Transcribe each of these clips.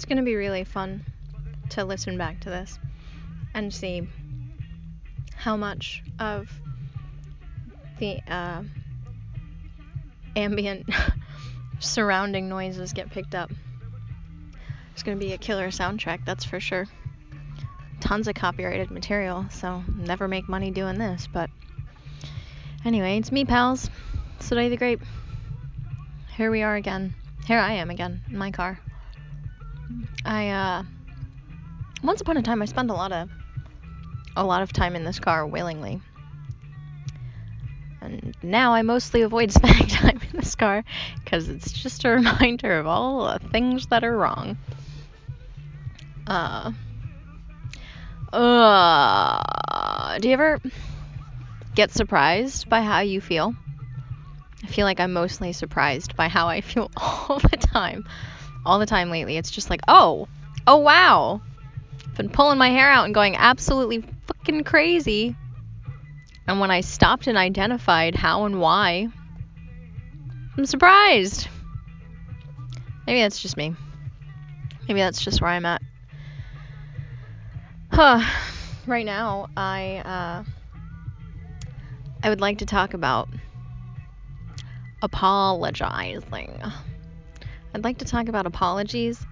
It's going to be really fun to listen back to this and see how much of the uh, ambient surrounding noises get picked up. It's going to be a killer soundtrack, that's for sure. Tons of copyrighted material, so never make money doing this, but anyway, it's me, pals. Soraya the Great. Here we are again. Here I am again in my car. I uh once upon a time I spent a lot of a lot of time in this car willingly. And now I mostly avoid spending time in this car because it's just a reminder of all the things that are wrong. Uh, uh, do you ever get surprised by how you feel? I feel like I'm mostly surprised by how I feel all the time. All the time lately. It's just like, oh, oh wow. I've been pulling my hair out and going absolutely fucking crazy. And when I stopped and identified how and why, I'm surprised. Maybe that's just me. Maybe that's just where I'm at. Huh. Right now, I uh, I would like to talk about apologizing. I'd like to talk about apologies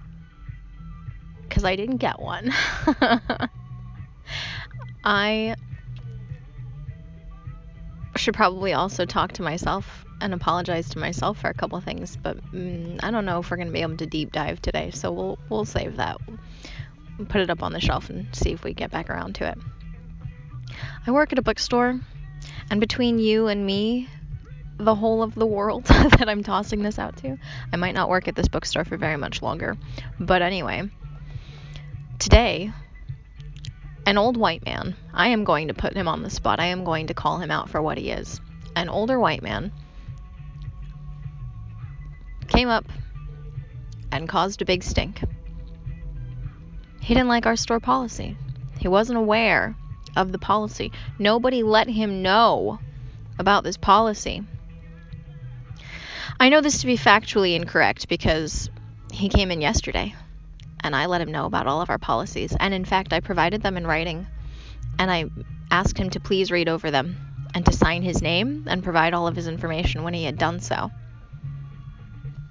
because I didn't get one. I should probably also talk to myself and apologize to myself for a couple things, but mm, I don't know if we're going to be able to deep dive today, so we'll we'll save that. We'll put it up on the shelf and see if we get back around to it. I work at a bookstore, and between you and me, the whole of the world that I'm tossing this out to, I might not work at this bookstore for very much longer. But anyway, today an old white man. I am going to put him on the spot. I am going to call him out for what he is. An older white man came up and caused a big stink. He didn't like our store policy. He wasn't aware of the policy. Nobody let him know about this policy. I know this to be factually incorrect because he came in yesterday and I let him know about all of our policies. And in fact, I provided them in writing and I asked him to please read over them and to sign his name and provide all of his information when he had done so.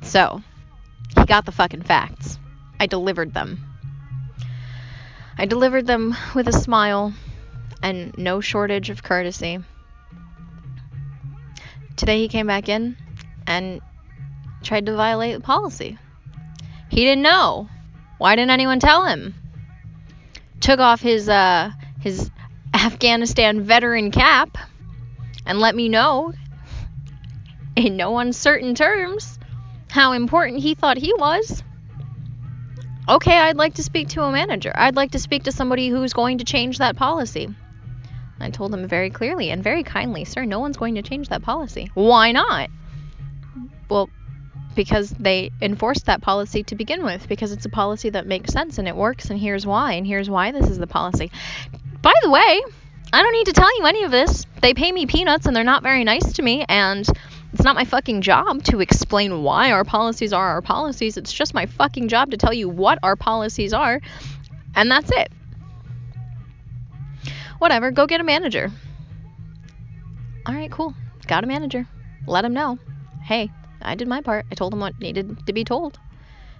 So, he got the fucking facts. I delivered them. I delivered them with a smile and no shortage of courtesy. Today he came back in and tried to violate the policy. He didn't know. Why didn't anyone tell him? Took off his uh his Afghanistan veteran cap and let me know in no uncertain terms how important he thought he was. Okay, I'd like to speak to a manager. I'd like to speak to somebody who's going to change that policy. I told him very clearly and very kindly, sir, no one's going to change that policy. Why not? Well, because they enforced that policy to begin with, because it's a policy that makes sense and it works, and here's why, and here's why this is the policy. By the way, I don't need to tell you any of this. They pay me peanuts and they're not very nice to me, and it's not my fucking job to explain why our policies are our policies. It's just my fucking job to tell you what our policies are, and that's it. Whatever, go get a manager. All right, cool. Got a manager. Let him know. Hey, I did my part. I told him what needed to be told.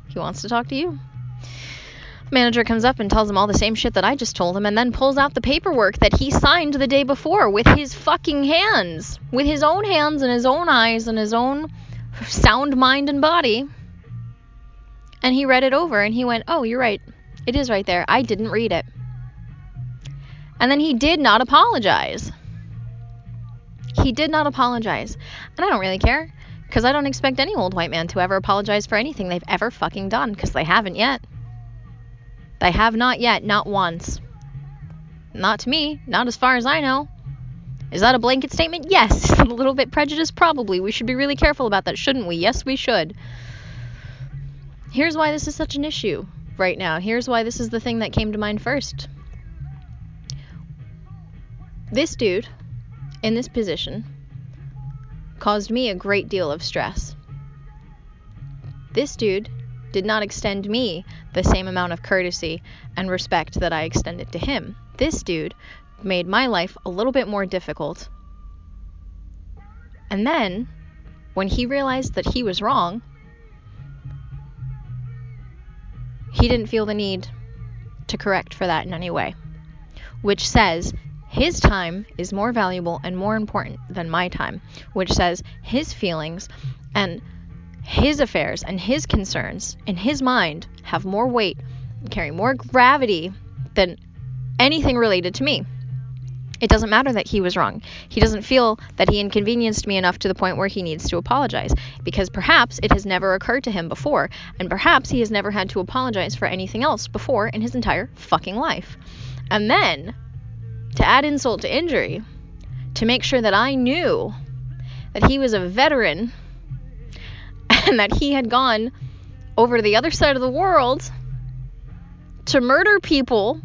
He wants to talk to you. Manager comes up and tells him all the same shit that I just told him and then pulls out the paperwork that he signed the day before with his fucking hands. With his own hands and his own eyes and his own sound mind and body. And he read it over and he went, Oh, you're right. It is right there. I didn't read it. And then he did not apologize. He did not apologize. And I don't really care. Because I don't expect any old white man to ever apologize for anything they've ever fucking done. Because they haven't yet. They have not yet. Not once. Not to me. Not as far as I know. Is that a blanket statement? Yes. a little bit prejudiced? Probably. We should be really careful about that, shouldn't we? Yes, we should. Here's why this is such an issue right now. Here's why this is the thing that came to mind first. This dude in this position caused me a great deal of stress. This dude did not extend me the same amount of courtesy and respect that I extended to him. This dude made my life a little bit more difficult. And then, when he realized that he was wrong, he didn't feel the need to correct for that in any way, which says his time is more valuable and more important than my time, which says his feelings and his affairs and his concerns in his mind have more weight, carry more gravity than anything related to me. It doesn't matter that he was wrong. He doesn't feel that he inconvenienced me enough to the point where he needs to apologize because perhaps it has never occurred to him before, and perhaps he has never had to apologize for anything else before in his entire fucking life. And then, to add insult to injury, to make sure that I knew that he was a veteran and that he had gone over to the other side of the world to murder people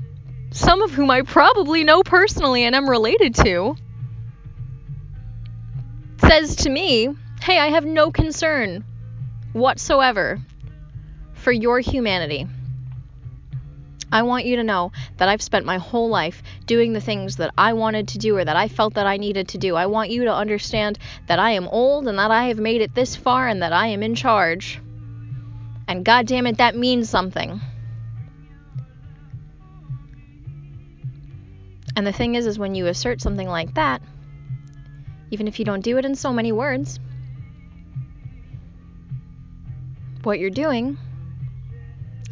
some of whom I probably know personally and am related to, says to me, Hey, I have no concern whatsoever for your humanity. I want you to know that I've spent my whole life doing the things that I wanted to do or that I felt that I needed to do. I want you to understand that I am old and that I have made it this far and that I am in charge. And God damn it, that means something. And the thing is, is when you assert something like that, even if you don't do it in so many words, what you're doing,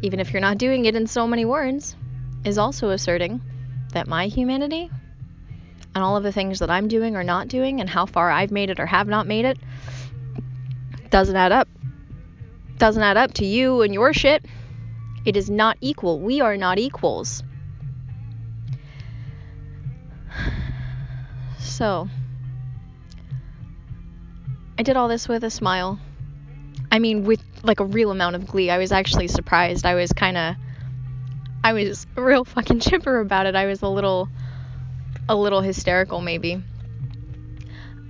even if you're not doing it in so many words, is also asserting that my humanity and all of the things that I'm doing or not doing and how far I've made it or have not made it doesn't add up. Doesn't add up to you and your shit. It is not equal. We are not equals. So, I did all this with a smile. I mean, with like a real amount of glee. I was actually surprised. I was kind of, I was real fucking chipper about it. I was a little, a little hysterical maybe.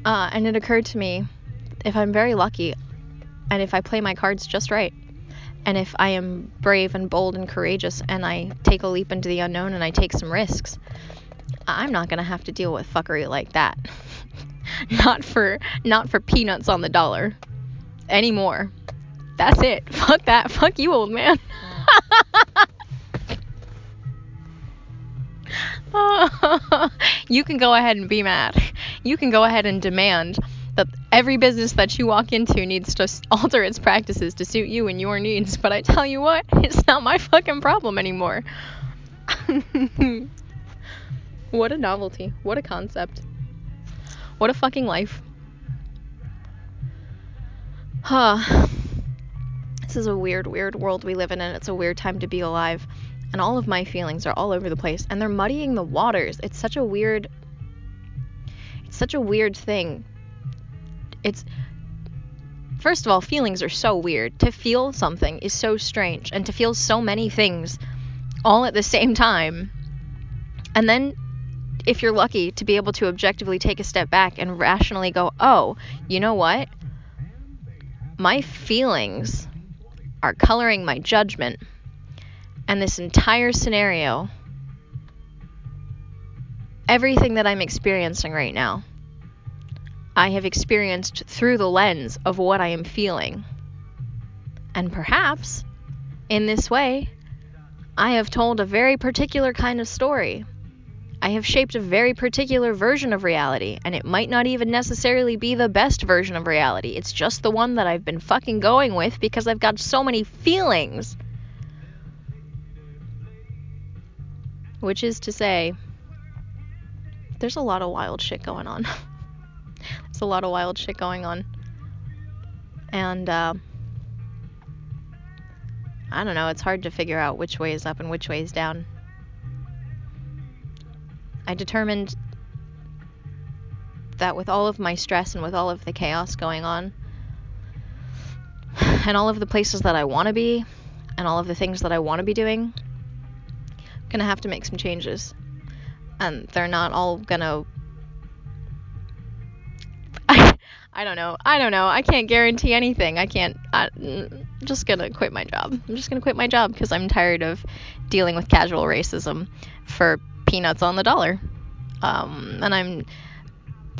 Uh, and it occurred to me, if I'm very lucky, and if I play my cards just right, and if I am brave and bold and courageous, and I take a leap into the unknown and I take some risks, I'm not gonna have to deal with fuckery like that. not for not for peanuts on the dollar anymore. That's it. Fuck that. Fuck you, old man. you can go ahead and be mad. You can go ahead and demand that every business that you walk into needs to alter its practices to suit you and your needs. But I tell you what, it's not my fucking problem anymore. What a novelty. What a concept. What a fucking life. Huh. This is a weird, weird world we live in, and it's a weird time to be alive. And all of my feelings are all over the place, and they're muddying the waters. It's such a weird. It's such a weird thing. It's. First of all, feelings are so weird. To feel something is so strange, and to feel so many things all at the same time. And then if you're lucky, to be able to objectively take a step back and rationally go, oh, you know what? My feelings are coloring my judgment. And this entire scenario, everything that I'm experiencing right now, I have experienced through the lens of what I am feeling. And perhaps, in this way, I have told a very particular kind of story I have shaped a very particular version of reality, and it might not even necessarily be the best version of reality. It's just the one that I've been fucking going with because I've got so many feelings. Which is to say, there's a lot of wild shit going on. there's a lot of wild shit going on. And, uh, I don't know, it's hard to figure out which way is up and which way is down. I determined that with all of my stress and with all of the chaos going on, and all of the places that I want to be, and all of the things that I want to be doing, I'm gonna have to make some changes. And they're not all gonna. I, I don't know. I don't know. I can't guarantee anything. I can't. I, am just gonna quit my job. I'm just gonna quit my job because I'm tired of dealing with casual racism for peanuts on the dollar. Um, and I'm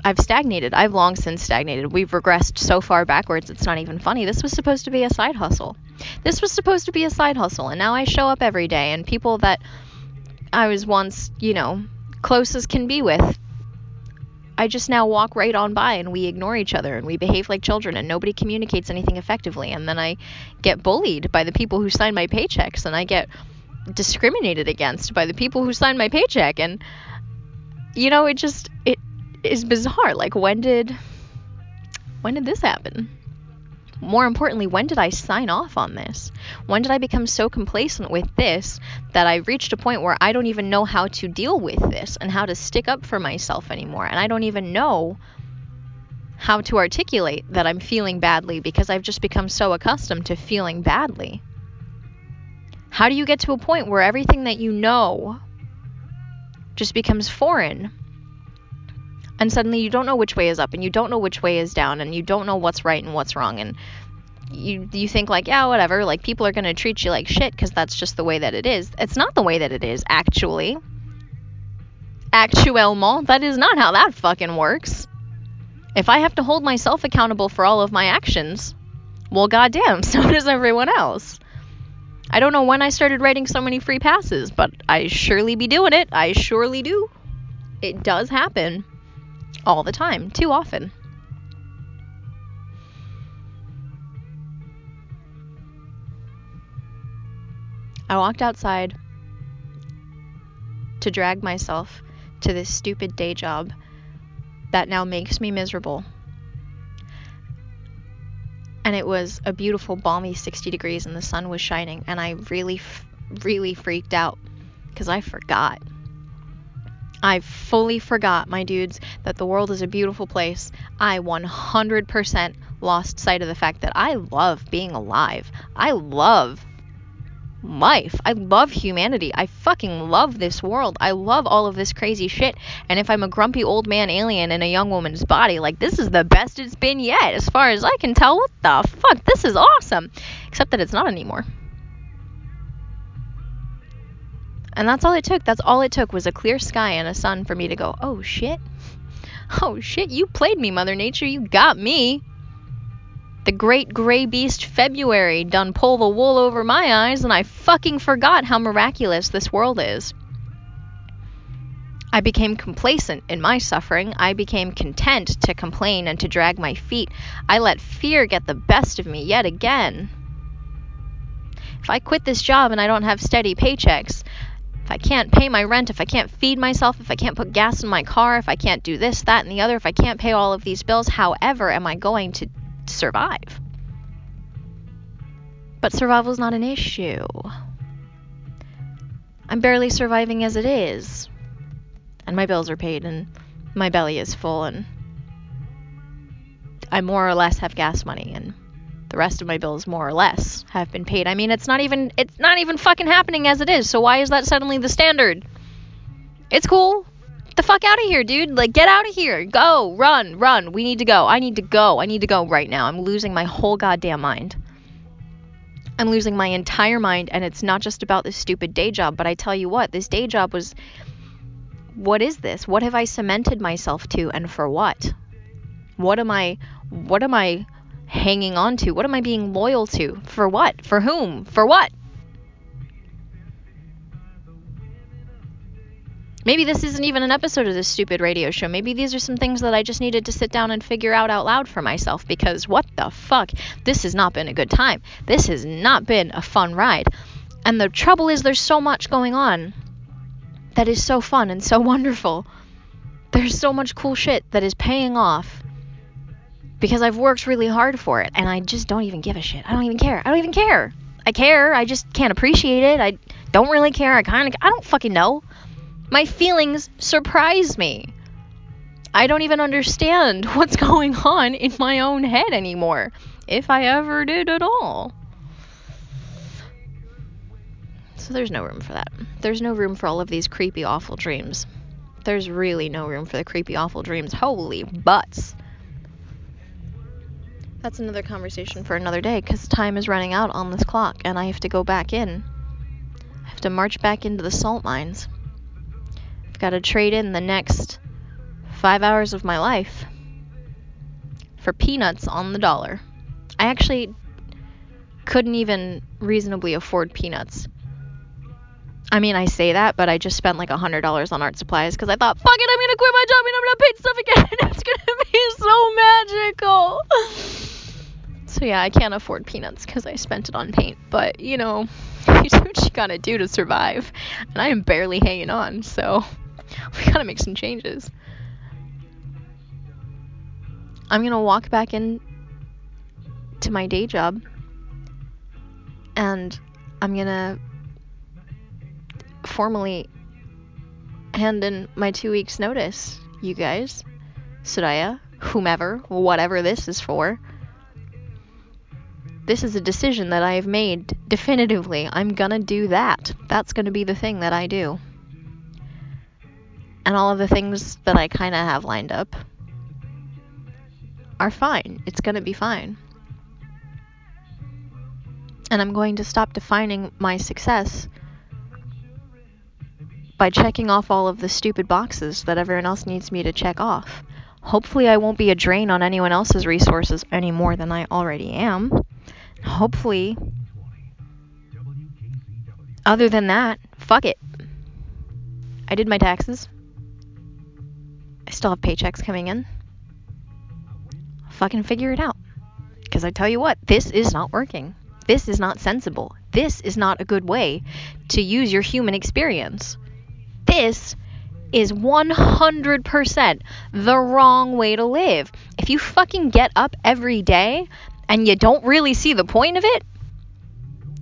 I've stagnated. I've long since stagnated. We've regressed so far backwards, it's not even funny. This was supposed to be a side hustle. This was supposed to be a side hustle, and now I show up every day, and people that I was once, you know, close as can be with, I just now walk right on by and we ignore each other and we behave like children and nobody communicates anything effectively. And then I get bullied by the people who sign my paychecks and I get discriminated against by the people who sign my paycheck. And, you know, it just, it, is bizarre. Like when did when did this happen? More importantly, when did I sign off on this? When did I become so complacent with this that I reached a point where I don't even know how to deal with this and how to stick up for myself anymore? And I don't even know how to articulate that I'm feeling badly because I've just become so accustomed to feeling badly. How do you get to a point where everything that you know just becomes foreign? And suddenly you don't know which way is up and you don't know which way is down and you don't know what's right and what's wrong and you you think like yeah whatever like people are going to treat you like shit because that's just the way that it is. It's not the way that it is actually. Actuellement that is not how that fucking works. If i have to hold myself accountable for all of my actions well goddamn so does everyone else i don't know when i started writing so many free passes but i surely be doing it i surely do it does happen all the time, too often. I walked outside to drag myself to this stupid day job that now makes me miserable. And it was a beautiful, balmy 60 degrees, and the sun was shining, and I really, really freaked out because I forgot I fully forgot, my dudes, that the world is a beautiful place. I 100% lost sight of the fact that I love being alive. I love life. I love humanity. I fucking love this world. I love all of this crazy shit. And if I'm a grumpy old man alien in a young woman's body, like this is the best it's been yet, as far as I can tell. What the fuck? This is awesome. Except that it's not anymore. And that's all it took. That's all it took was a clear sky and a sun for me to go, oh shit. Oh shit, you played me, Mother Nature. You got me. The great gray beast February done pull the wool over my eyes, and I fucking forgot how miraculous this world is. I became complacent in my suffering. I became content to complain and to drag my feet. I let fear get the best of me yet again. If I quit this job and I don't have steady paychecks, if I can't pay my rent, if I can't feed myself, if I can't put gas in my car, if I can't do this, that, and the other, if I can't pay all of these bills, however am I going to survive? But survival is not an issue. I'm barely surviving as it is. And my bills are paid, and my belly is full, and I more or less have gas money, and the rest of my bills more or less have been paid. I mean, it's not even it's not even fucking happening as it is. So why is that suddenly the standard? It's cool. The fuck out of here, dude. Like get out of here. Go, run, run. We need to go. I need to go. I need to go right now. I'm losing my whole goddamn mind. I'm losing my entire mind and it's not just about this stupid day job, but I tell you what, this day job was what is this? What have I cemented myself to and for what? What am I what am I hanging on to? What am I being loyal to? For what? For whom? For what? Maybe this isn't even an episode of this stupid radio show. Maybe these are some things that I just needed to sit down and figure out out loud for myself because what the fuck? This has not been a good time. This has not been a fun ride. And the trouble is, there's so much going on that is so fun and so wonderful. There's so much cool shit that is paying off because I've worked really hard for it and I just don't even give a shit. I don't even care. I don't even care. I care. I just can't appreciate it. I don't really care. I kind of I don't fucking know. My feelings surprise me. I don't even understand what's going on in my own head anymore, if I ever did at all. So there's no room for that. There's no room for all of these creepy, awful dreams. There's really no room for the creepy, awful dreams. Holy butts. That's another conversation for another day because time is running out on this clock and I have to go back in. I have to march back into the salt mines. Got to trade in the next five hours of my life for peanuts on the dollar. I actually couldn't even reasonably afford peanuts. I mean, I say that, but I just spent like a hundred dollars on art supplies because I thought, fuck it, I'm gonna quit my job and I'm gonna paint stuff again. it's gonna be so magical. So yeah, I can't afford peanuts because I spent it on paint. But you know, you do what you gotta do to survive, and I am barely hanging on. So we gotta make some changes. I'm gonna walk back in to my day job, and I'm gonna formally hand in my two weeks' notice, you guys, Soraya, whomever, whatever this is for. This is a decision that I have made definitively. I'm gonna do that. That's gonna be the thing that I do. And all of the things that I kind of have lined up are fine. It's gonna be fine. And I'm going to stop defining my success by checking off all of the stupid boxes that everyone else needs me to check off. Hopefully, I won't be a drain on anyone else's resources any more than I already am. Hopefully, other than that, fuck it. I did my taxes. I still have paychecks coming in. Fucking figure it out. Because I tell you what, this is not working. This is not sensible. This is not a good way to use your human experience this is 100% the wrong way to live. If you fucking get up every day and you don't really see the point of it,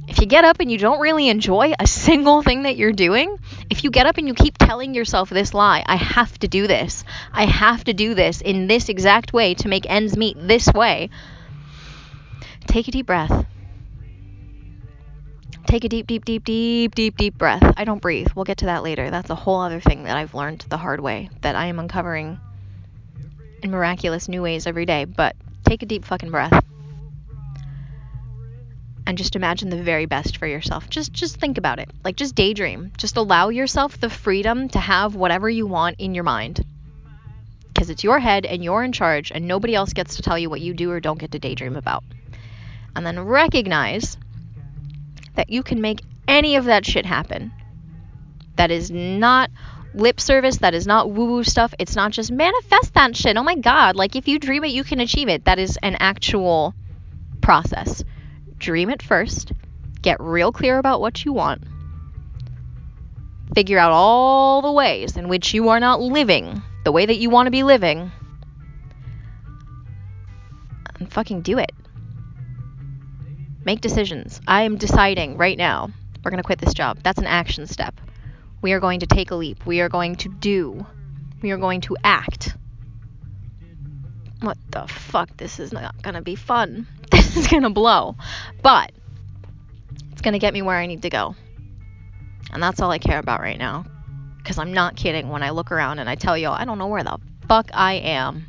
if you get up and you don't really enjoy a single thing that you're doing, if you get up and you keep telling yourself this lie, I have to do this, I have to do this in this exact way to make ends meet this way, take a deep breath take a deep, deep, deep, deep, deep, deep breath. I don't breathe. We'll get to that later. That's a whole other thing that I've learned the hard way that I am uncovering in miraculous new ways every day. But take a deep fucking breath. And just imagine the very best for yourself. Just just think about it. Like just daydream. Just allow yourself the freedom to have whatever you want in your mind. Because it's your head and you're in charge and nobody else gets to tell you what you do or don't get to daydream about. And then recognize that you can make any of that shit happen. That is not lip service, that is not woo woo stuff. It's not just manifest that shit. Oh my god, like if you dream it, you can achieve it. That is an actual process. Dream it first, get real clear about what you want, figure out all the ways in which you are not living the way that you want to be living, and fucking do it. Make decisions. I am deciding right now. We're going to quit this job. That's an action step. We are going to take a leap. We are going to do. We are going to act. What the fuck? This is not going to be fun. Is going to blow. But it's going to get me where I need to go. And that's all I care about right now. Because I'm not kidding when I look around and I tell y'all I don't know where the fuck I am.